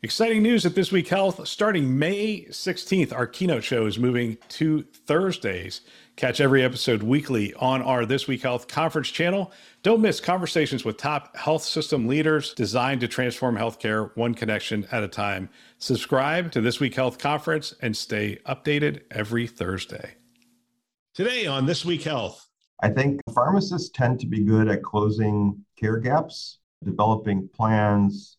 Exciting news at This Week Health. Starting May 16th, our keynote show is moving to Thursdays. Catch every episode weekly on our This Week Health conference channel. Don't miss conversations with top health system leaders designed to transform healthcare one connection at a time. Subscribe to This Week Health conference and stay updated every Thursday. Today on This Week Health. I think pharmacists tend to be good at closing care gaps, developing plans,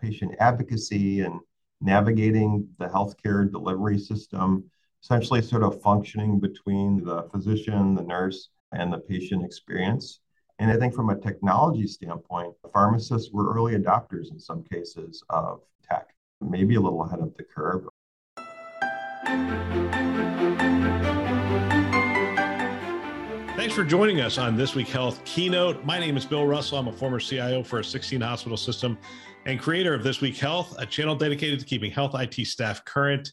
patient advocacy and navigating the healthcare delivery system, essentially sort of functioning between the physician, the nurse, and the patient experience. And I think from a technology standpoint, pharmacists were early adopters in some cases of tech, maybe a little ahead of the curve. Thanks for joining us on This Week Health Keynote. My name is Bill Russell. I'm a former CIO for a 16 hospital system and creator of This Week Health, a channel dedicated to keeping health IT staff current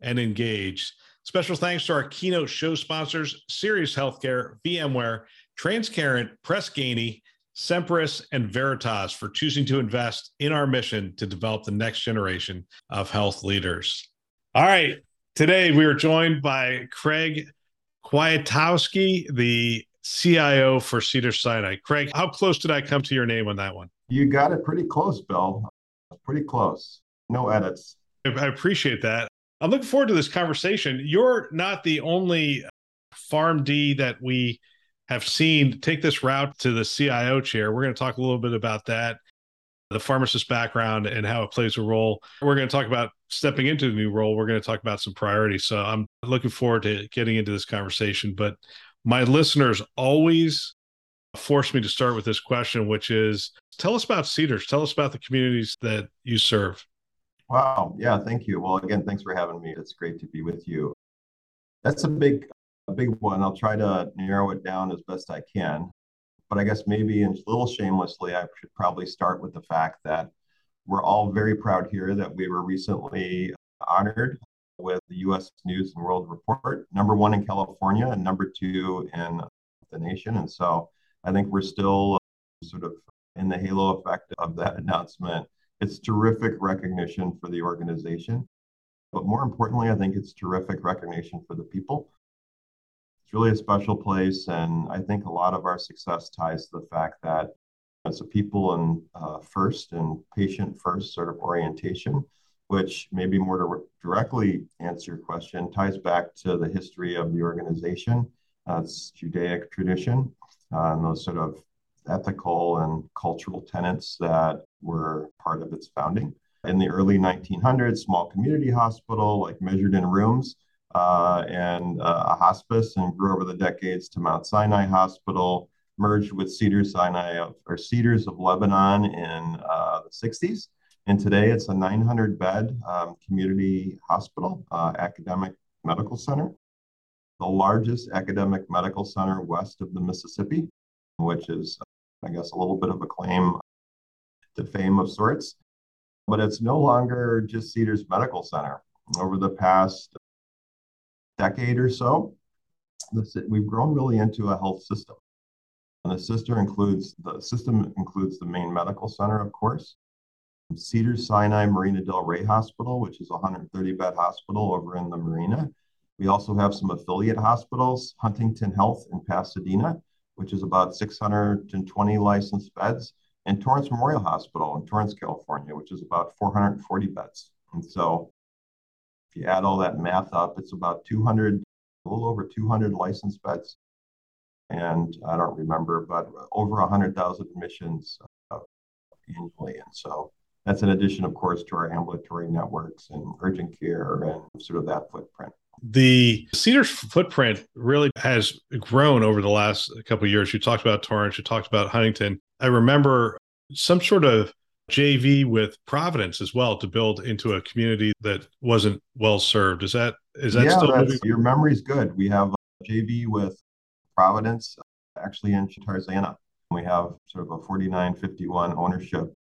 and engaged. Special thanks to our keynote show sponsors, Sirius Healthcare, VMware, Transcarent, Press Ganey, Semperis, and Veritas for choosing to invest in our mission to develop the next generation of health leaders. All right. Today we are joined by Craig Kwiatkowski, the CIO for Cedar Sinai. Craig, how close did I come to your name on that one? You got it pretty close, Bill. Pretty close. No edits. I appreciate that. I'm looking forward to this conversation. You're not the only PharmD that we have seen take this route to the CIO chair. We're going to talk a little bit about that, the pharmacist background and how it plays a role. We're going to talk about stepping into the new role. We're going to talk about some priorities. So I'm looking forward to getting into this conversation. But my listeners always forced me to start with this question, which is tell us about Cedars. Tell us about the communities that you serve. Wow. Yeah. Thank you. Well, again, thanks for having me. It's great to be with you. That's a big, a big one. I'll try to narrow it down as best I can. But I guess maybe a little shamelessly, I should probably start with the fact that we're all very proud here that we were recently honored with the US News and World Report, number one in California and number two in the nation. And so I think we're still sort of in the halo effect of that announcement. It's terrific recognition for the organization. But more importantly, I think it's terrific recognition for the people. It's really a special place. And I think a lot of our success ties to the fact that it's a people and uh, first and patient first sort of orientation, which maybe more to directly answer your question ties back to the history of the organization. Uh, it's Judaic tradition uh, and those sort of ethical and cultural tenets that were part of its founding. In the early 1900s, small community hospital, like measured in rooms, uh, and uh, a hospice, and grew over the decades to Mount Sinai Hospital, merged with Cedars Sinai of, or Cedars of Lebanon in uh, the 60s. And today it's a 900 bed um, community hospital, uh, academic medical center the largest academic medical center west of the Mississippi, which is, I guess, a little bit of a claim to fame of sorts. But it's no longer just Cedars Medical Center. Over the past decade or so, we've grown really into a health system. And the system includes the system includes the main medical center, of course, Cedars Sinai Marina Del Rey Hospital, which is a 130 bed hospital over in the marina, we also have some affiliate hospitals, Huntington Health in Pasadena, which is about 620 licensed beds, and Torrance Memorial Hospital in Torrance, California, which is about 440 beds. And so if you add all that math up, it's about 200, a little over 200 licensed beds. And I don't remember, but over 100,000 admissions uh, annually. And so that's in addition, of course, to our ambulatory networks and urgent care and sort of that footprint the Cedars footprint really has grown over the last couple years. You talked about Torrance, you talked about Huntington. I remember some sort of JV with Providence as well to build into a community that wasn't well served. Is that is that yeah, still moving? your memory's good. We have a JV with Providence actually in Tarzana. We have sort of a 49-51 ownership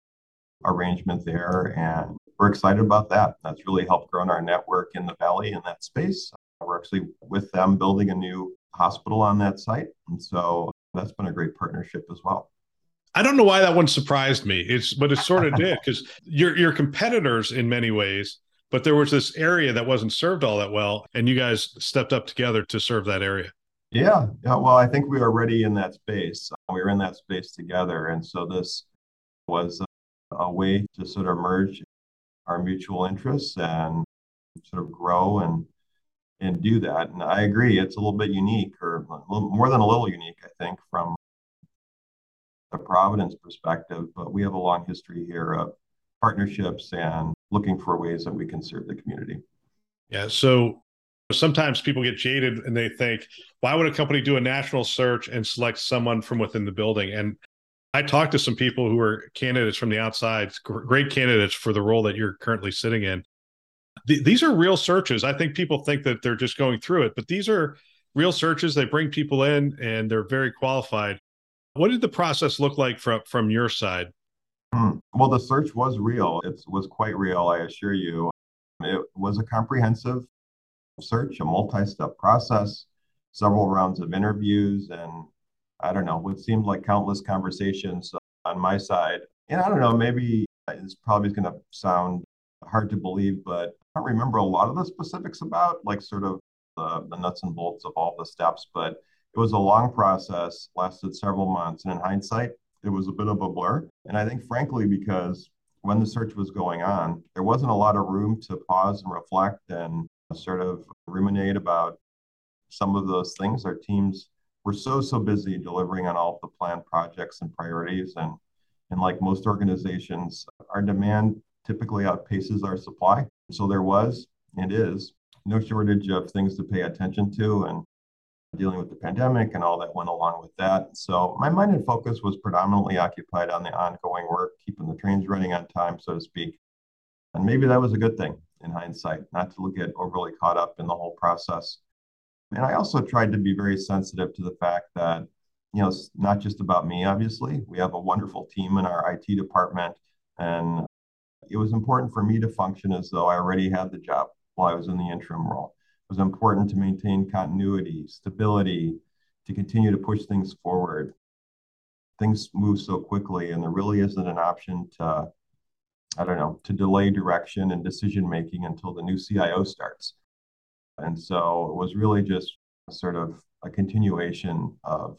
arrangement there and we're excited about that. That's really helped grow our network in the valley in that space. We're actually with them building a new hospital on that site. And so that's been a great partnership as well. I don't know why that one surprised me. It's but it sort of did because your your competitors in many ways, but there was this area that wasn't served all that well, and you guys stepped up together to serve that area. Yeah, yeah. Well, I think we were already in that space. We were in that space together, and so this was a, a way to sort of merge our mutual interests and sort of grow and and do that. And I agree, it's a little bit unique, or more than a little unique, I think, from the Providence perspective. But we have a long history here of partnerships and looking for ways that we can serve the community. Yeah. So sometimes people get jaded and they think, why would a company do a national search and select someone from within the building? And I talked to some people who are candidates from the outside, great candidates for the role that you're currently sitting in. Th- these are real searches. I think people think that they're just going through it, but these are real searches. They bring people in and they're very qualified. What did the process look like from from your side? Hmm. Well, the search was real. It was quite real, I assure you. It was a comprehensive search, a multi-step process, several rounds of interviews, and I don't know, what seemed like countless conversations on my side. And I don't know, maybe it's probably going to sound hard to believe, but I don't remember a lot of the specifics about, like sort of the, the nuts and bolts of all the steps. But it was a long process, lasted several months. And in hindsight, it was a bit of a blur. And I think, frankly, because when the search was going on, there wasn't a lot of room to pause and reflect and sort of ruminate about some of those things. Our teams were so, so busy delivering on all of the planned projects and priorities. And, and like most organizations, our demand typically outpaces our supply. So there was and is no shortage of things to pay attention to and dealing with the pandemic and all that went along with that. So my mind and focus was predominantly occupied on the ongoing work, keeping the trains running on time, so to speak. And maybe that was a good thing in hindsight, not to get overly caught up in the whole process. And I also tried to be very sensitive to the fact that, you know, it's not just about me, obviously. We have a wonderful team in our IT department. And it was important for me to function as though I already had the job while I was in the interim role. It was important to maintain continuity, stability, to continue to push things forward. Things move so quickly, and there really isn't an option to I don't know, to delay direction and decision making until the new CIO starts. And so it was really just sort of a continuation of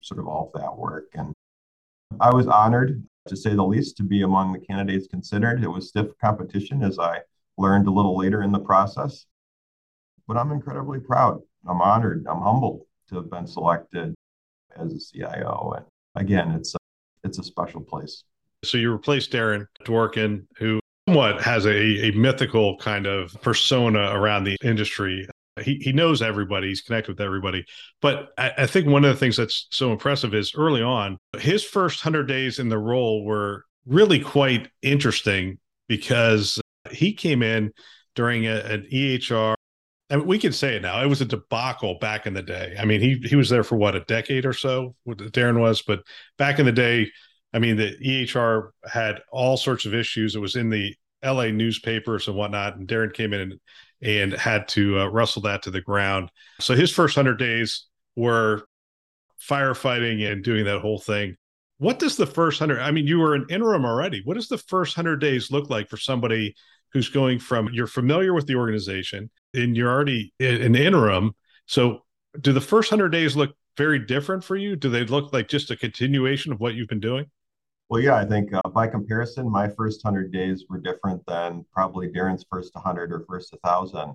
sort of all of that work. And I was honored, to say the least, to be among the candidates considered. It was stiff competition, as I learned a little later in the process. But I'm incredibly proud. I'm honored. I'm humbled to have been selected as a CIO. And again, it's a, it's a special place. So you replaced Darren Dworkin, who somewhat has a, a mythical kind of persona around the industry. He, he knows everybody, he's connected with everybody. But I, I think one of the things that's so impressive is early on, his first 100 days in the role were really quite interesting because he came in during a, an EHR. and we can say it now. It was a debacle back in the day. I mean, he he was there for what a decade or so. Darren was, but back in the day, I mean, the EHR had all sorts of issues. It was in the LA newspapers and whatnot. And Darren came in and, and had to uh, wrestle that to the ground. So his first 100 days were firefighting and doing that whole thing. What does the first 100, I mean, you were an interim already. What does the first 100 days look like for somebody who's going from, you're familiar with the organization and you're already an interim. So do the first 100 days look very different for you? Do they look like just a continuation of what you've been doing? Well, yeah, I think uh, by comparison, my first 100 days were different than probably Darren's first 100 or first 1,000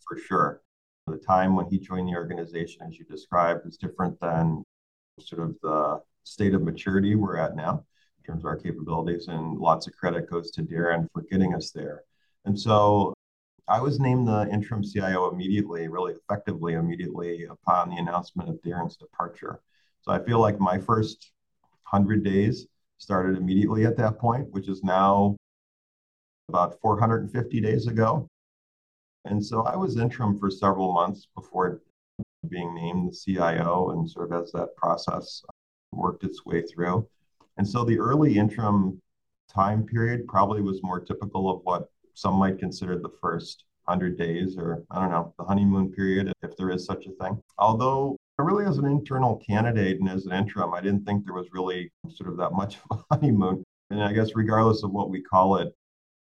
for sure. The time when he joined the organization, as you described, is different than sort of the state of maturity we're at now in terms of our capabilities. And lots of credit goes to Darren for getting us there. And so I was named the interim CIO immediately, really effectively immediately upon the announcement of Darren's departure. So I feel like my first 100 days started immediately at that point, which is now about 450 days ago. And so I was interim for several months before being named the CIO and sort of as that process worked its way through. And so the early interim time period probably was more typical of what some might consider the first 100 days or I don't know, the honeymoon period, if there is such a thing. Although really as an internal candidate and as an interim, I didn't think there was really sort of that much of a honeymoon. And I guess regardless of what we call it,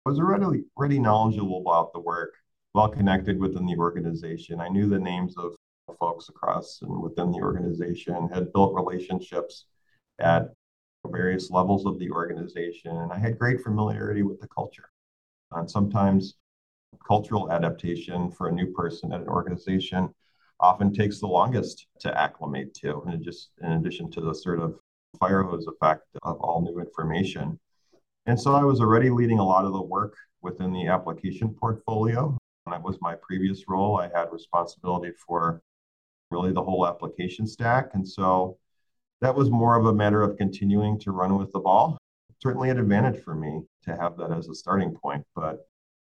I was already, already knowledgeable about the work, well connected within the organization. I knew the names of folks across and within the organization, had built relationships at various levels of the organization, and I had great familiarity with the culture. And sometimes cultural adaptation for a new person at an organization often takes the longest to acclimate to, and just in addition to the sort of fire hose effect of all new information. And so I was already leading a lot of the work within the application portfolio. That was my previous role. I had responsibility for really the whole application stack. And so that was more of a matter of continuing to run with the ball. Certainly an advantage for me to have that as a starting point. But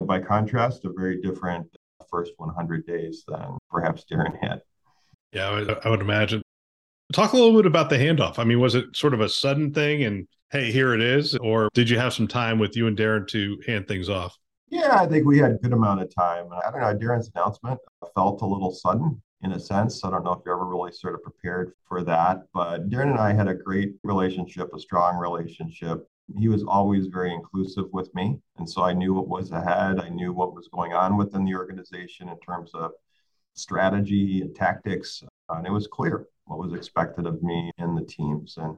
by contrast, a very different first 100 days than perhaps Darren had. Yeah, I would, I would imagine. Talk a little bit about the handoff. I mean, was it sort of a sudden thing and hey, here it is? Or did you have some time with you and Darren to hand things off? Yeah, I think we had a good amount of time. I don't know, Darren's announcement felt a little sudden in a sense. I don't know if you're ever really sort of prepared for that, but Darren and I had a great relationship, a strong relationship. He was always very inclusive with me. And so I knew what was ahead. I knew what was going on within the organization in terms of strategy and tactics. Uh, and it was clear what was expected of me and the teams. And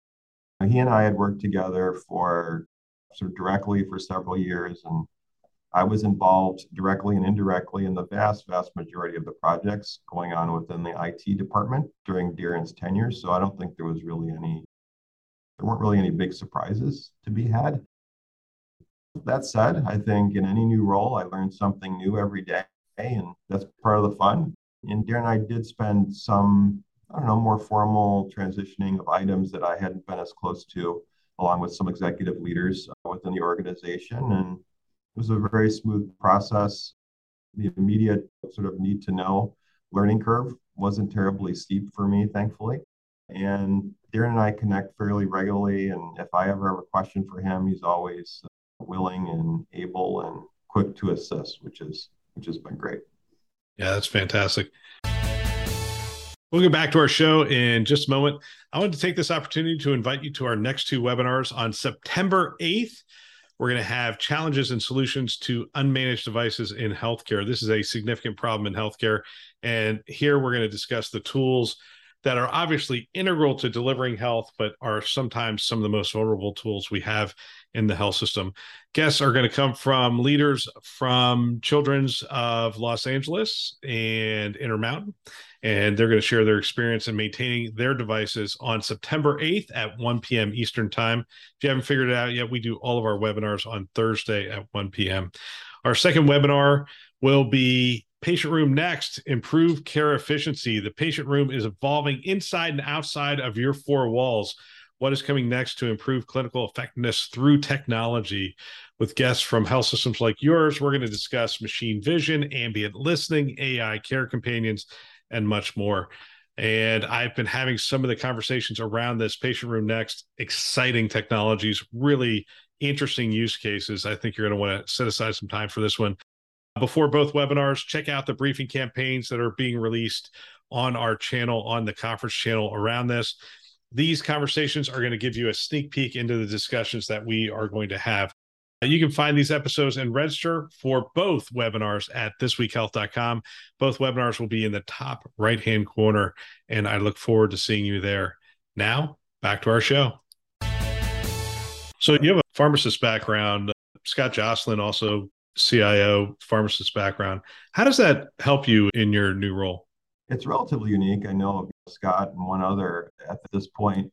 he and I had worked together for sort of directly for several years. And I was involved directly and indirectly in the vast, vast majority of the projects going on within the IT department during Darren's tenure. So I don't think there was really any, there weren't really any big surprises to be had. That said, I think in any new role, I learned something new every day, and that's part of the fun. And Darren and I did spend some, I don't know, more formal transitioning of items that I hadn't been as close to, along with some executive leaders uh, within the organization. And it was a very smooth process. The immediate sort of need to know learning curve wasn't terribly steep for me, thankfully. And Darren and I connect fairly regularly. And if I ever have a question for him, he's always uh, willing and able and quick to assist, which is which has been great. Yeah, that's fantastic. We'll get back to our show in just a moment. I want to take this opportunity to invite you to our next two webinars on September 8th we're going to have challenges and solutions to unmanaged devices in healthcare. This is a significant problem in healthcare. And here we're going to discuss the tools that are obviously integral to delivering health, but are sometimes some of the most vulnerable tools we have in the health system. Guests are going to come from leaders from Children's of Los Angeles and Intermountain, and they're going to share their experience in maintaining their devices on September 8th at 1 p.m. Eastern Time. If you haven't figured it out yet, we do all of our webinars on Thursday at 1 p.m. Our second webinar will be Patient Room Next Improve Care Efficiency. The patient room is evolving inside and outside of your four walls. What is coming next to improve clinical effectiveness through technology? With guests from health systems like yours, we're going to discuss machine vision, ambient listening, AI care companions, and much more. And I've been having some of the conversations around this patient room next, exciting technologies, really interesting use cases. I think you're going to want to set aside some time for this one. Before both webinars, check out the briefing campaigns that are being released on our channel, on the conference channel around this. These conversations are going to give you a sneak peek into the discussions that we are going to have. You can find these episodes and register for both webinars at thisweekhealth.com. Both webinars will be in the top right hand corner, and I look forward to seeing you there. Now, back to our show. So, you have a pharmacist background. Scott Joslyn, also CIO, pharmacist background. How does that help you in your new role? It's relatively unique. I know Scott and one other at this point.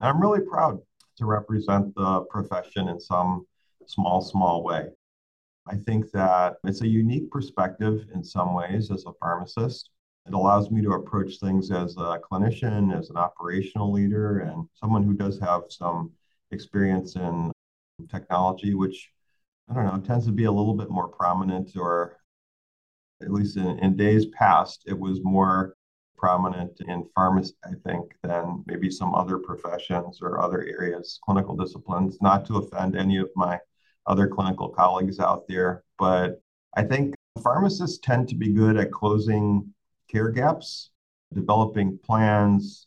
I'm really proud to represent the profession in some small, small way. I think that it's a unique perspective in some ways as a pharmacist. It allows me to approach things as a clinician, as an operational leader, and someone who does have some experience in technology, which I don't know, it tends to be a little bit more prominent, or at least in, in days past, it was more prominent in pharmacy, I think, than maybe some other professions or other areas, clinical disciplines. Not to offend any of my other clinical colleagues out there, but I think pharmacists tend to be good at closing care gaps developing plans,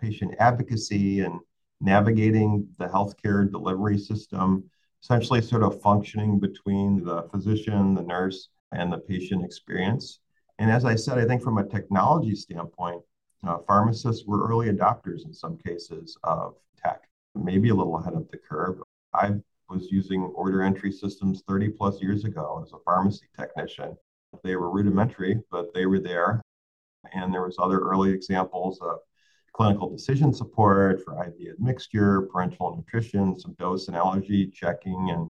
patient advocacy, and navigating the healthcare delivery system, essentially sort of functioning between the physician, the nurse, and the patient experience. And as I said, I think from a technology standpoint, uh, pharmacists were early adopters in some cases of tech, maybe a little ahead of the curve. I was using order entry systems 30 plus years ago as a pharmacy technician. They were rudimentary, but they were there. And there was other early examples of clinical decision support for IV admixture, parenteral nutrition, some dose and allergy checking, and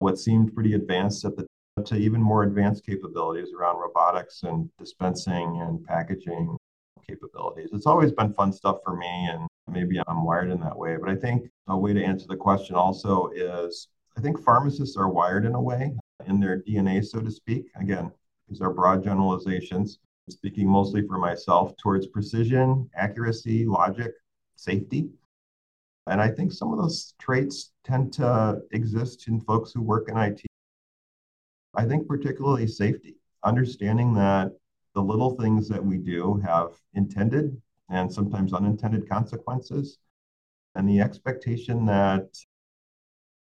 what seemed pretty advanced at the to even more advanced capabilities around robotics and dispensing and packaging capabilities. It's always been fun stuff for me, and maybe I'm wired in that way. But I think a way to answer the question also is I think pharmacists are wired in a way in their DNA, so to speak. Again, these are broad generalizations speaking mostly for myself, towards precision, accuracy, logic, safety. And I think some of those traits tend to exist in folks who work in IT. I think, particularly safety, understanding that the little things that we do have intended and sometimes unintended consequences, and the expectation that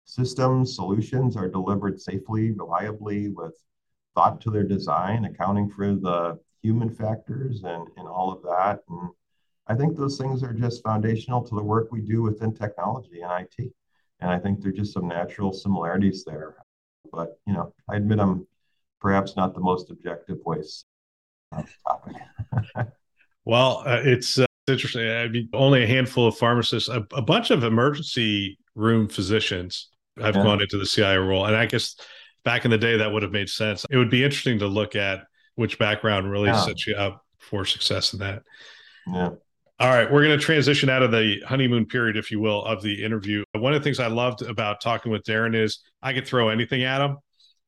systems, solutions are delivered safely, reliably, with thought to their design, accounting for the human factors and, and all of that. And I think those things are just foundational to the work we do within technology and IT. And I think there're just some natural similarities there. But, you know, I admit I'm perhaps not the most objective voice on the topic. well, uh, it's uh, interesting. I mean, only a handful of pharmacists, a, a bunch of emergency room physicians have yeah. gone into the CIO role. And I guess back in the day, that would have made sense. It would be interesting to look at which background really yeah. sets you up for success in that. Yeah. All right, we're going to transition out of the honeymoon period, if you will, of the interview. One of the things I loved about talking with Darren is I could throw anything at him,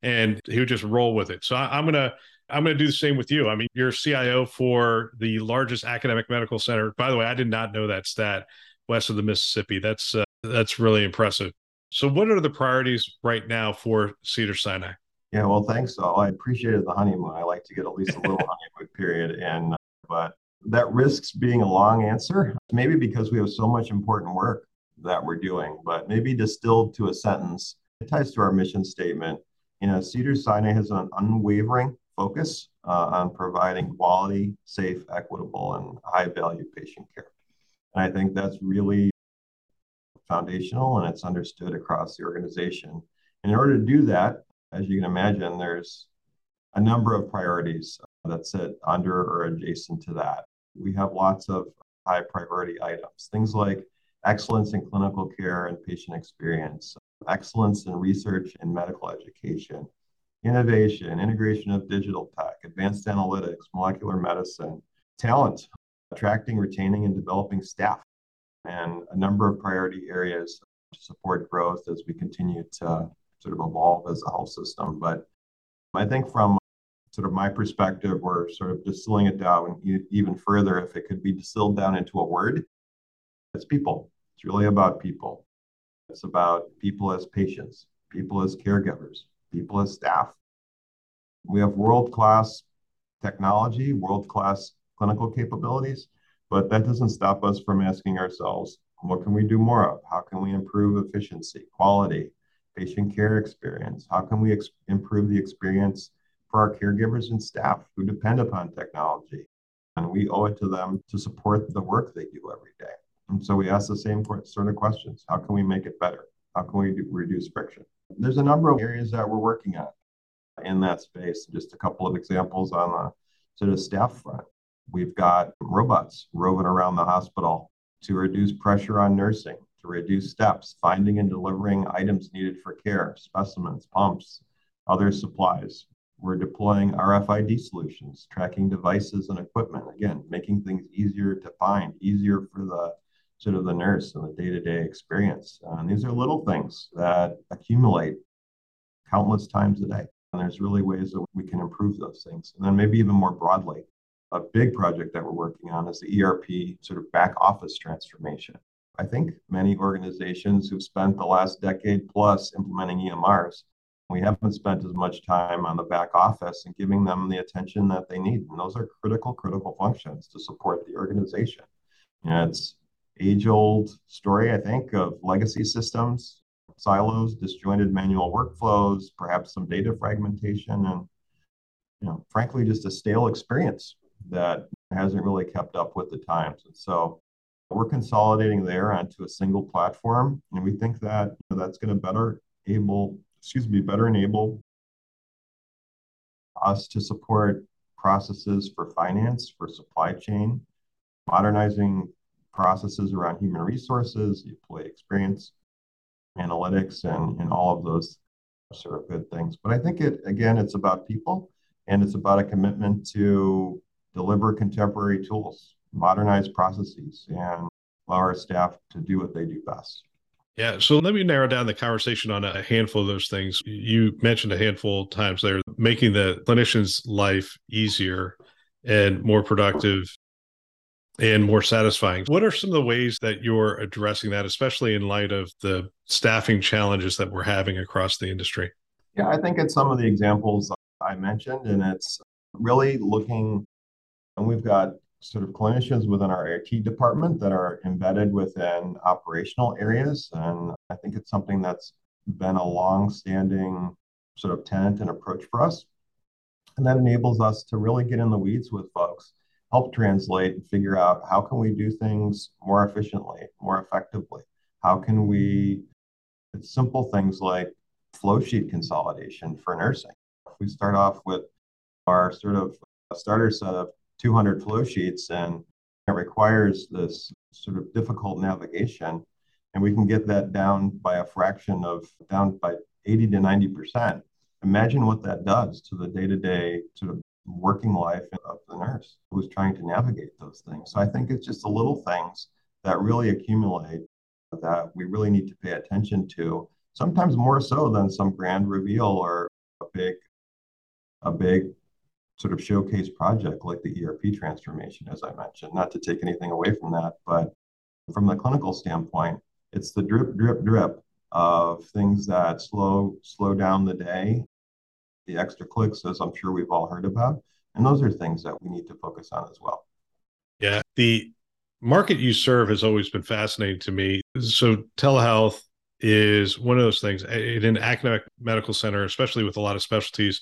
and he would just roll with it. So I, I'm gonna I'm going to do the same with you. I mean, you're CIO for the largest academic medical center. By the way, I did not know that stat west of the Mississippi. That's uh, that's really impressive. So, what are the priorities right now for Cedar Sinai? Yeah, well, thanks. All. I appreciated the honeymoon. I like to get at least a little honeymoon period in, but that risks being a long answer. Maybe because we have so much important work that we're doing, but maybe distilled to a sentence. It ties to our mission statement. You know, Cedar Sinai has an unwavering focus uh, on providing quality, safe, equitable, and high value patient care. And I think that's really foundational and it's understood across the organization. In order to do that, as you can imagine, there's a number of priorities uh, that sit under or adjacent to that. We have lots of high priority items, things like excellence in clinical care and patient experience, excellence in research and medical education, innovation, integration of digital tech, advanced analytics, molecular medicine, talent, attracting, retaining, and developing staff, and a number of priority areas to support growth as we continue to sort of evolve as a health system. But I think from sort of my perspective, we're sort of distilling it down even further. If it could be distilled down into a word, it's people. It's really about people. It's about people as patients, people as caregivers, people as staff. We have world class technology, world class clinical capabilities, but that doesn't stop us from asking ourselves, what can we do more of? How can we improve efficiency, quality, patient care experience? How can we improve the experience for our caregivers and staff who depend upon technology? And we owe it to them to support the work they do every day. And so we ask the same sort of questions How can we make it better? How can we do, reduce friction? There's a number of areas that we're working on in that space. Just a couple of examples on the sort of staff front. We've got robots roving around the hospital to reduce pressure on nursing, to reduce steps, finding and delivering items needed for care, specimens, pumps, other supplies. We're deploying RFID solutions, tracking devices and equipment, again, making things easier to find, easier for the sort of the nurse and the day-to-day experience. And these are little things that accumulate countless times a day. And there's really ways that we can improve those things. And then maybe even more broadly, a big project that we're working on is the ERP sort of back office transformation. I think many organizations who've spent the last decade plus implementing EMRs We haven't spent as much time on the back office and giving them the attention that they need. And those are critical, critical functions to support the organization. You know, it's age old story, I think, of legacy systems, silos, disjointed manual workflows, perhaps some data fragmentation, and you know, frankly, just a stale experience that hasn't really kept up with the times. And so we're consolidating there onto a single platform, and we think that you know, that's going to better able, excuse me, better enable us to support processes for finance, for supply chain, modernizing processes around human resources, employee experience, analytics, and, and all of those sort of good things. But I think it again, it's about people and it's about a commitment to deliver contemporary tools, modernize processes, and allow our staff to do what they do best. Yeah. So let me narrow down the conversation on a handful of those things. You mentioned a handful of times there, making the clinician's life easier and more productive and more satisfying. What are some of the ways that you're addressing that, especially in light of the staffing challenges that we're having across the industry? Yeah, I think it's some of the examples I mentioned, and it's really looking, and we've got sort of clinicians within our IT department that are embedded within operational areas. And I think it's something that's been a long standing sort of tenant and approach for us. And that enables us to really get in the weeds with folks help translate and figure out how can we do things more efficiently, more effectively? How can we, it's simple things like flow sheet consolidation for nursing. If we start off with our sort of starter set of 200 flow sheets and it requires this sort of difficult navigation, and we can get that down by a fraction of down by 80 to 90%. Imagine what that does to the day to day sort of working life of the nurse who's trying to navigate those things. So I think it's just the little things that really accumulate that we really need to pay attention to, sometimes more so than some grand reveal or a big, a big sort of showcase project like the ERP transformation, as I mentioned. Not to take anything away from that, but from the clinical standpoint, it's the drip, drip, drip of things that slow slow down the day the extra clicks, as I'm sure we've all heard about. And those are things that we need to focus on as well. Yeah. The market you serve has always been fascinating to me. So, telehealth is one of those things in an academic medical center, especially with a lot of specialties,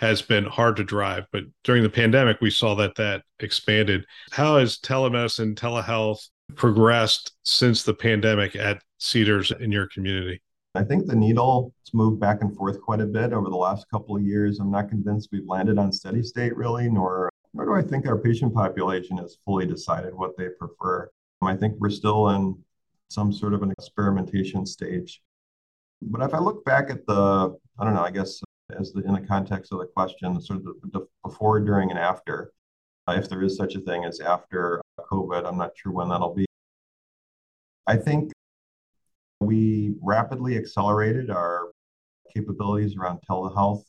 has been hard to drive. But during the pandemic, we saw that that expanded. How has telemedicine, telehealth progressed since the pandemic at Cedars in your community? I think the needle has moved back and forth quite a bit over the last couple of years. I'm not convinced we've landed on steady state really, nor nor do I think our patient population has fully decided what they prefer. I think we're still in some sort of an experimentation stage. But if I look back at the, I don't know, I guess as the, in the context of the question, sort of the, the before, during, and after, uh, if there is such a thing as after COVID, I'm not sure when that'll be. I think we rapidly accelerated our capabilities around telehealth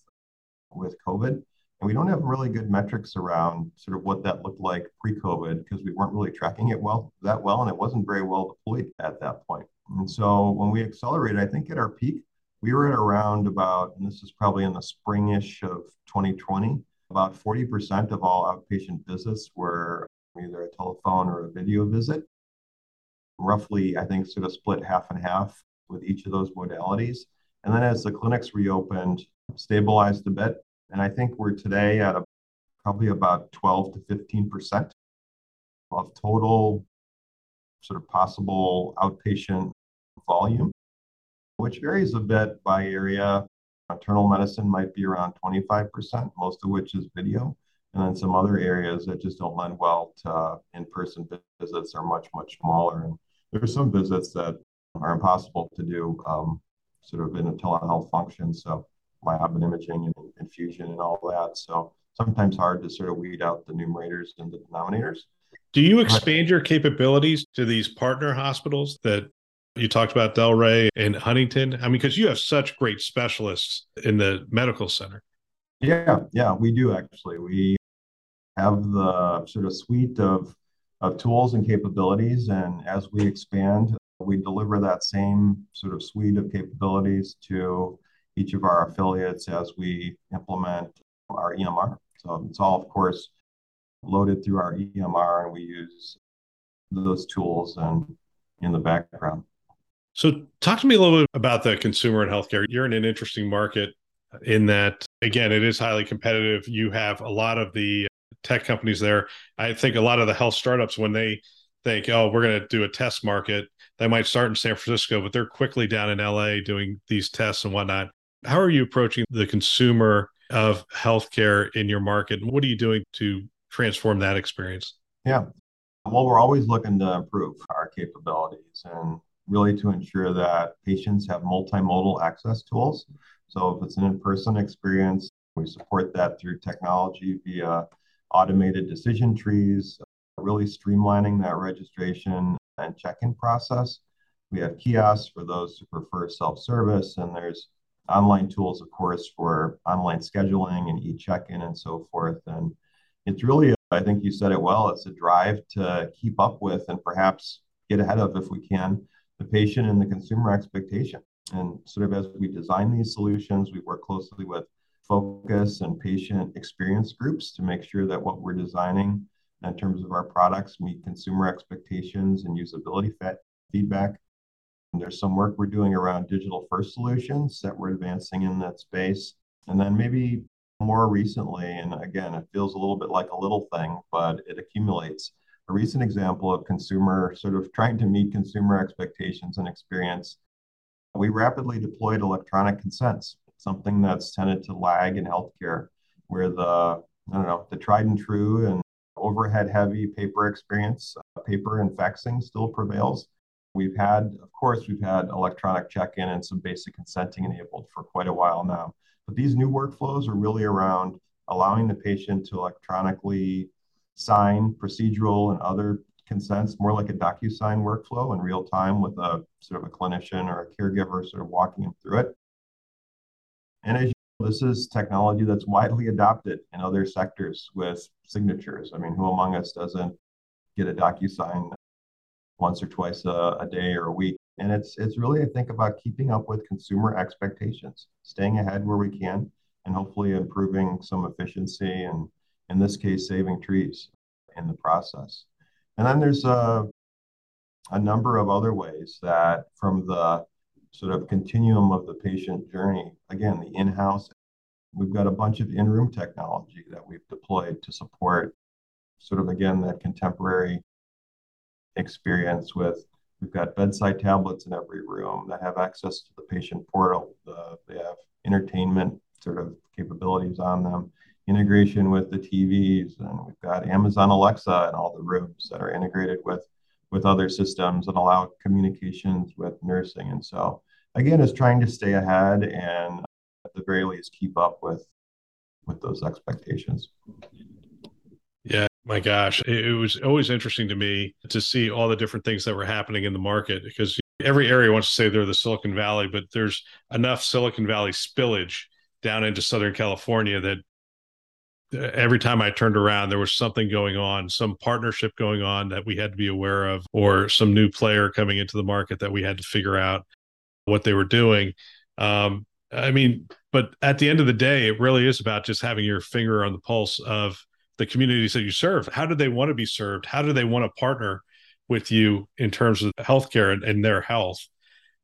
with COVID. And we don't have really good metrics around sort of what that looked like pre-COVID because we weren't really tracking it well that well, and it wasn't very well deployed at that point. And so when we accelerated, I think at our peak, we were at around about, and this is probably in the springish of 2020, about 40% of all outpatient visits were either a telephone or a video visit roughly, I think, sort of split half and half with each of those modalities. And then as the clinics reopened, stabilized a bit. And I think we're today at a, probably about 12 to 15% of total sort of possible outpatient volume, which varies a bit by area. Internal medicine might be around 25%, most of which is video. And then some other areas that just don't lend well to in person visits are much, much smaller. And there are some visits that are impossible to do um, sort of in a telehealth function. So lab and imaging and infusion and all that. So sometimes hard to sort of weed out the numerators and the denominators. Do you expand your capabilities to these partner hospitals that you talked about Del Rey and Huntington? I mean, because you have such great specialists in the medical center. Yeah, yeah, we do actually. We have the sort of suite of of tools and capabilities. And as we expand, we deliver that same sort of suite of capabilities to each of our affiliates as we implement our EMR. So it's all, of course, loaded through our EMR, and we use those tools and in the background. So, talk to me a little bit about the consumer and healthcare. You're in an interesting market in that, again, it is highly competitive. You have a lot of the tech companies there. I think a lot of the health startups, when they think, oh, we're going to do a test market, they might start in San Francisco, but they're quickly down in LA doing these tests and whatnot. How are you approaching the consumer of healthcare in your market? What are you doing to transform that experience? Yeah. Well, we're always looking to improve our capabilities and really to ensure that patients have multimodal access tools. So if it's an in-person experience, we support that through technology via automated decision trees, really streamlining that registration and check-in process. We have kiosks for those who prefer self-service, and there's online tools, of course, for online scheduling and e-check-in and so forth. And it's really, I think you said it well, it's a drive to keep up with and perhaps get ahead of, if we can, the patient and the consumer expectation. And sort of as we design these solutions, we work closely with focus and patient experience groups to make sure that what we're designing in terms of our products meet consumer expectations and usability feedback. And there's some work we're doing around digital first solutions that we're advancing in that space. And then maybe more recently, and again, it feels a little bit like a little thing, but it accumulates. A recent example of consumer sort of trying to meet consumer expectations and experience. We rapidly deployed electronic consents, something that's tended to lag in healthcare, where the, I don't know, the tried and true and overhead heavy paper experience, uh, paper and faxing still prevails. We've had, of course, we've had electronic check-in and some basic consenting enabled for quite a while now. But these new workflows are really around allowing the patient to electronically sign procedural and other consents, more like a DocuSign workflow in real time with a sort of a clinician or a caregiver sort of walking them through it. And as you know, this is technology that's widely adopted in other sectors with signatures. I mean, who among us doesn't get a DocuSign once or twice a, a day or a week? And it's it's really I think about keeping up with consumer expectations, staying ahead where we can, and hopefully improving some efficiency and in this case saving trees in the process. And then there's a a number of other ways that from the sort of continuum of the patient journey, again, the in-house, we've got a bunch of in-room technology that we've deployed to support sort of again that contemporary experience with we've got bedside tablets in every room that have access to the patient portal. The, they have entertainment sort of capabilities on them, integration with the TVs, and we've got Amazon Alexa in all the rooms that are integrated with with other systems and allow communications with nursing. And so again, is trying to stay ahead and at the very least keep up with with those expectations. Yeah, my gosh, it, was always interesting to me to see all the different things that were happening in the market because every area wants to say they're the Silicon Valley, but there's enough Silicon Valley spillage down into Southern California that every time I turned around, there was something going on, some partnership going on that we had to be aware of, or some new player coming into the market that we had to figure out what they were doing. Um, I mean, but at the end of the day, it really is about just having your finger on the pulse of the communities that you serve. How do they want to be served? How do they want to partner with you in terms of healthcare and, and their health?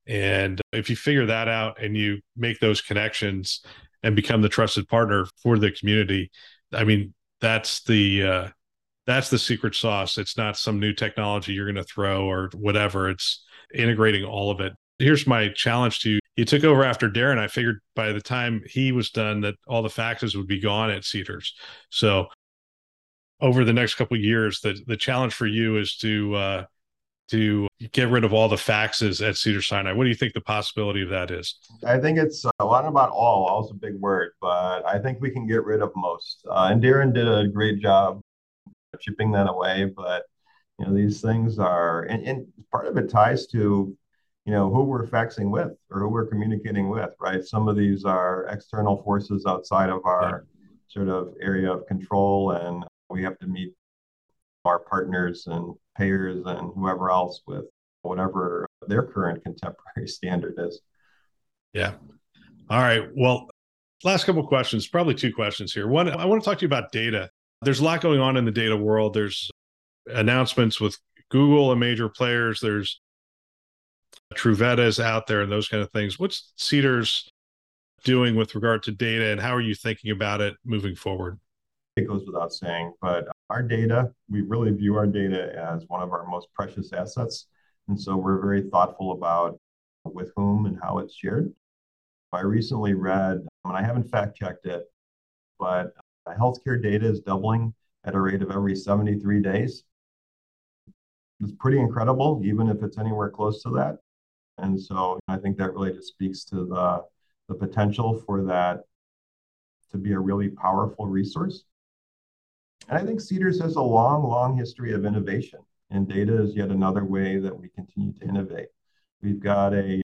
And if you figure that out and you make those connections and become the trusted partner for the community, I mean, that's the uh, that's the secret sauce. It's not some new technology you're going to throw or whatever. It's integrating all of it. Here's my challenge to you. You took over after Darren. I figured by the time he was done that all the faxes would be gone at Cedars. So over the next couple years the the challenge for you is to uh, to get rid of all the faxes at Cedar Sinai. What do you think the possibility of that is? I think it's well, not about all. All's a big word, but I think we can get rid of most. Uh, and Darren did a great job chipping that away. But you know, these things are, and, and part of it ties to you know who we're faxing with or who we're communicating with, right? Some of these are external forces outside of our yeah. sort of area of control, and we have to meet our partners and payers and whoever else with whatever their current contemporary standard is. Yeah. All right. Well, last couple questions, probably two questions here. One, I want to talk to you about data. There's a lot going on in the data world. There's announcements with Google and major players. There's Truveta's out there and those kind of things. What's Cedars doing with regard to data and how are you thinking about it moving forward? It goes without saying, but our data, we really view our data as one of our most precious assets. And so we're very thoughtful about with whom and how it's shared. I recently read, and I haven't fact checked it, but uh, healthcare data is doubling at a rate of every 73 days. It's pretty incredible, even if it's anywhere close to that. And so I think that really just speaks to the, the potential for that to be a really powerful resource. And I think Cedars has a long, long history of innovation, and data is yet another way that we continue to innovate. We've got a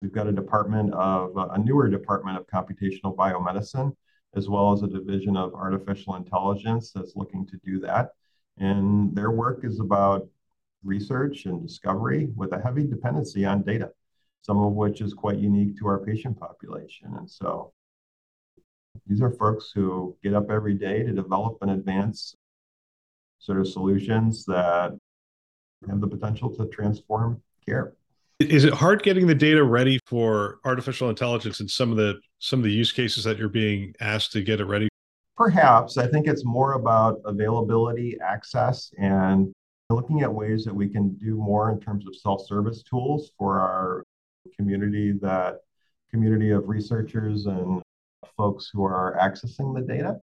we've got a department of a newer department of computational biomedicine, as well as a division of artificial intelligence that's looking to do that. And their work is about research and discovery with a heavy dependency on data, some of which is quite unique to our patient population. And so these are folks who get up every day to develop and advance sort of solutions that have the potential to transform care. Is it hard getting the data ready for artificial intelligence and some of the some of the use cases that you're being asked to get it ready? Perhaps. I think it's more about availability, access, and looking at ways that we can do more in terms of self-service tools for our community that community of researchers and folks who are accessing the data.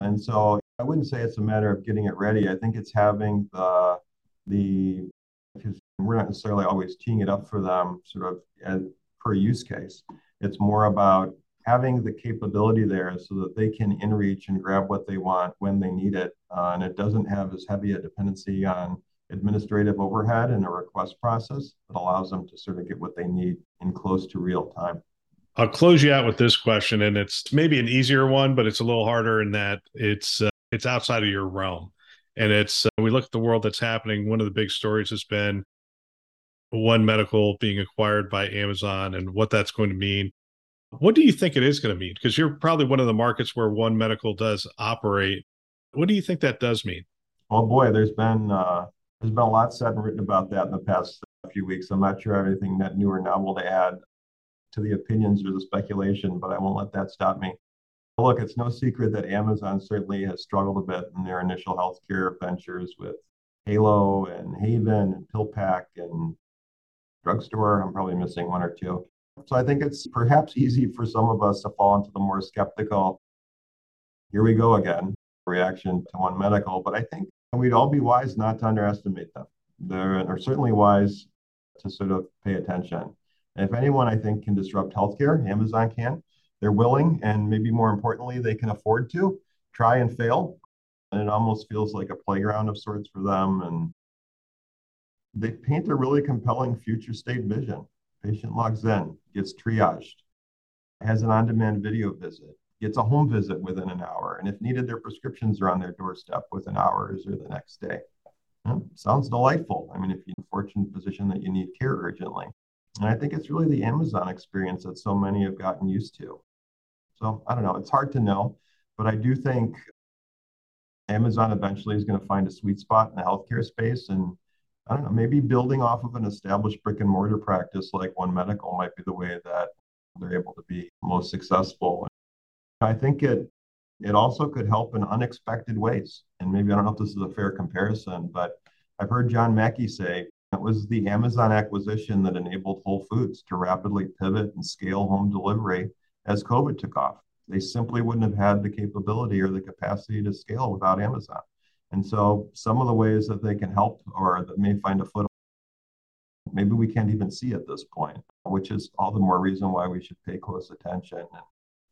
And so I wouldn't say it's a matter of getting it ready. I think it's having the the because we're not necessarily always teeing it up for them sort of as, per use case. It's more about having the capability there so that they can in reach and grab what they want when they need it. Uh, and it doesn't have as heavy a dependency on administrative overhead and a request process that allows them to sort of get what they need in close to real time. I'll close you out with this question, and it's maybe an easier one, but it's a little harder in that it's uh, it's outside of your realm, and it's uh, we look at the world that's happening. One of the big stories has been One Medical being acquired by Amazon, and what that's going to mean. What do you think it is going to mean? Because you're probably one of the markets where One Medical does operate. What do you think that does mean? Oh boy, there's been uh, there's been a lot said and written about that in the past few weeks. I'm not sure I have anything that new or novel to add to the opinions or the speculation, but I won't let that stop me. Look, it's no secret that Amazon certainly has struggled a bit in their initial healthcare ventures with Halo and Haven and PillPack and drugstore. I'm probably missing one or two. So I think it's perhaps easy for some of us to fall into the more skeptical, here we go again, reaction to One Medical. But I think we'd all be wise not to underestimate them. They're certainly wise to sort of pay attention. And if anyone I think can disrupt healthcare, Amazon can. They're willing, and maybe more importantly, they can afford to try and fail. And it almost feels like a playground of sorts for them. And they paint a really compelling future state vision. Patient logs in, gets triaged, has an on demand video visit, gets a home visit within an hour. And if needed, their prescriptions are on their doorstep within hours or the next day. Yeah, sounds delightful. I mean, if you're in a fortunate position that you need care urgently. And I think it's really the Amazon experience that so many have gotten used to. So I don't know, it's hard to know, but I do think Amazon eventually is going to find a sweet spot in the healthcare space. And I don't know, maybe building off of an established brick and mortar practice like One Medical might be the way that they're able to be most successful. I think it it also could help in unexpected ways. And maybe I don't know if this is a fair comparison, but I've heard John Mackey say it was the Amazon acquisition that enabled Whole Foods to rapidly pivot and scale home delivery as COVID took off. They simply wouldn't have had the capability or the capacity to scale without Amazon. And so some of the ways that they can help or that may find a foot maybe we can't even see at this point, which is all the more reason why we should pay close attention.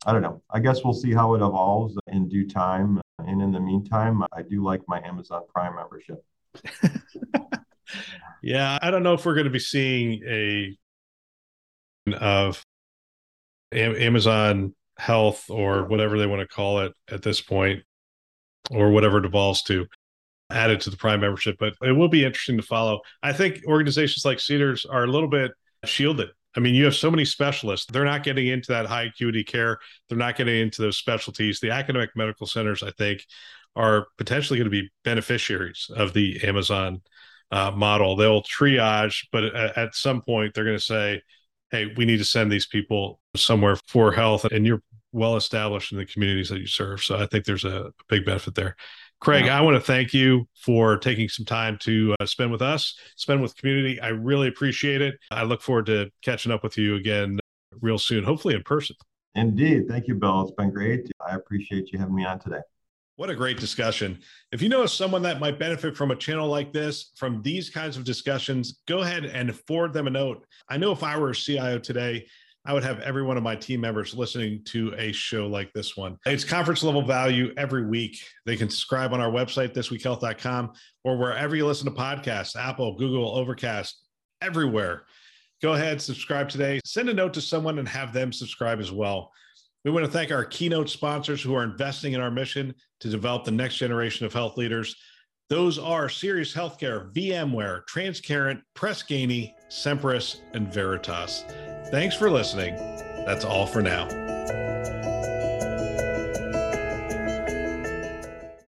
I don't know. I guess we'll see how it evolves in due time. And in the meantime, I do like my Amazon Prime membership. Yeah, I don't know if we're going to be seeing a of Amazon Health or whatever they want to call it at this point, or whatever it evolves to, added to the Prime membership. But it will be interesting to follow. I think organizations like Cedars are a little bit shielded. I mean, you have so many specialists. They're not getting into that high acuity care. They're not getting into those specialties. The academic medical centers, I think, are potentially going to be beneficiaries of the Amazon uh, model. They'll triage, but at, at some point, they're going to say, hey, we need to send these people somewhere for health. And you're well established in the communities that you serve. So I think there's a big benefit there. Craig, yeah. I want to thank you for taking some time to uh, spend with us, spend with community. I really appreciate it. I look forward to catching up with you again real soon, hopefully in person. Indeed. Thank you, Bill. It's been great. I appreciate you having me on today. What a great discussion. If you know someone that might benefit from a channel like this, from these kinds of discussions, go ahead and forward them a note. I know if I were a CIO today, I would have every one of my team members listening to a show like this one. It's conference level value every week. They can subscribe on our website, thisweekhealth.com, or wherever you listen to podcasts Apple, Google, Overcast, everywhere. Go ahead, subscribe today. Send a note to someone and have them subscribe as well. We want to thank our keynote sponsors who are investing in our mission to develop the next generation of health leaders. Those are Sirius Healthcare, VMware, Transcarent, Press Ganey, and Veritas. Thanks for listening. That's all for now.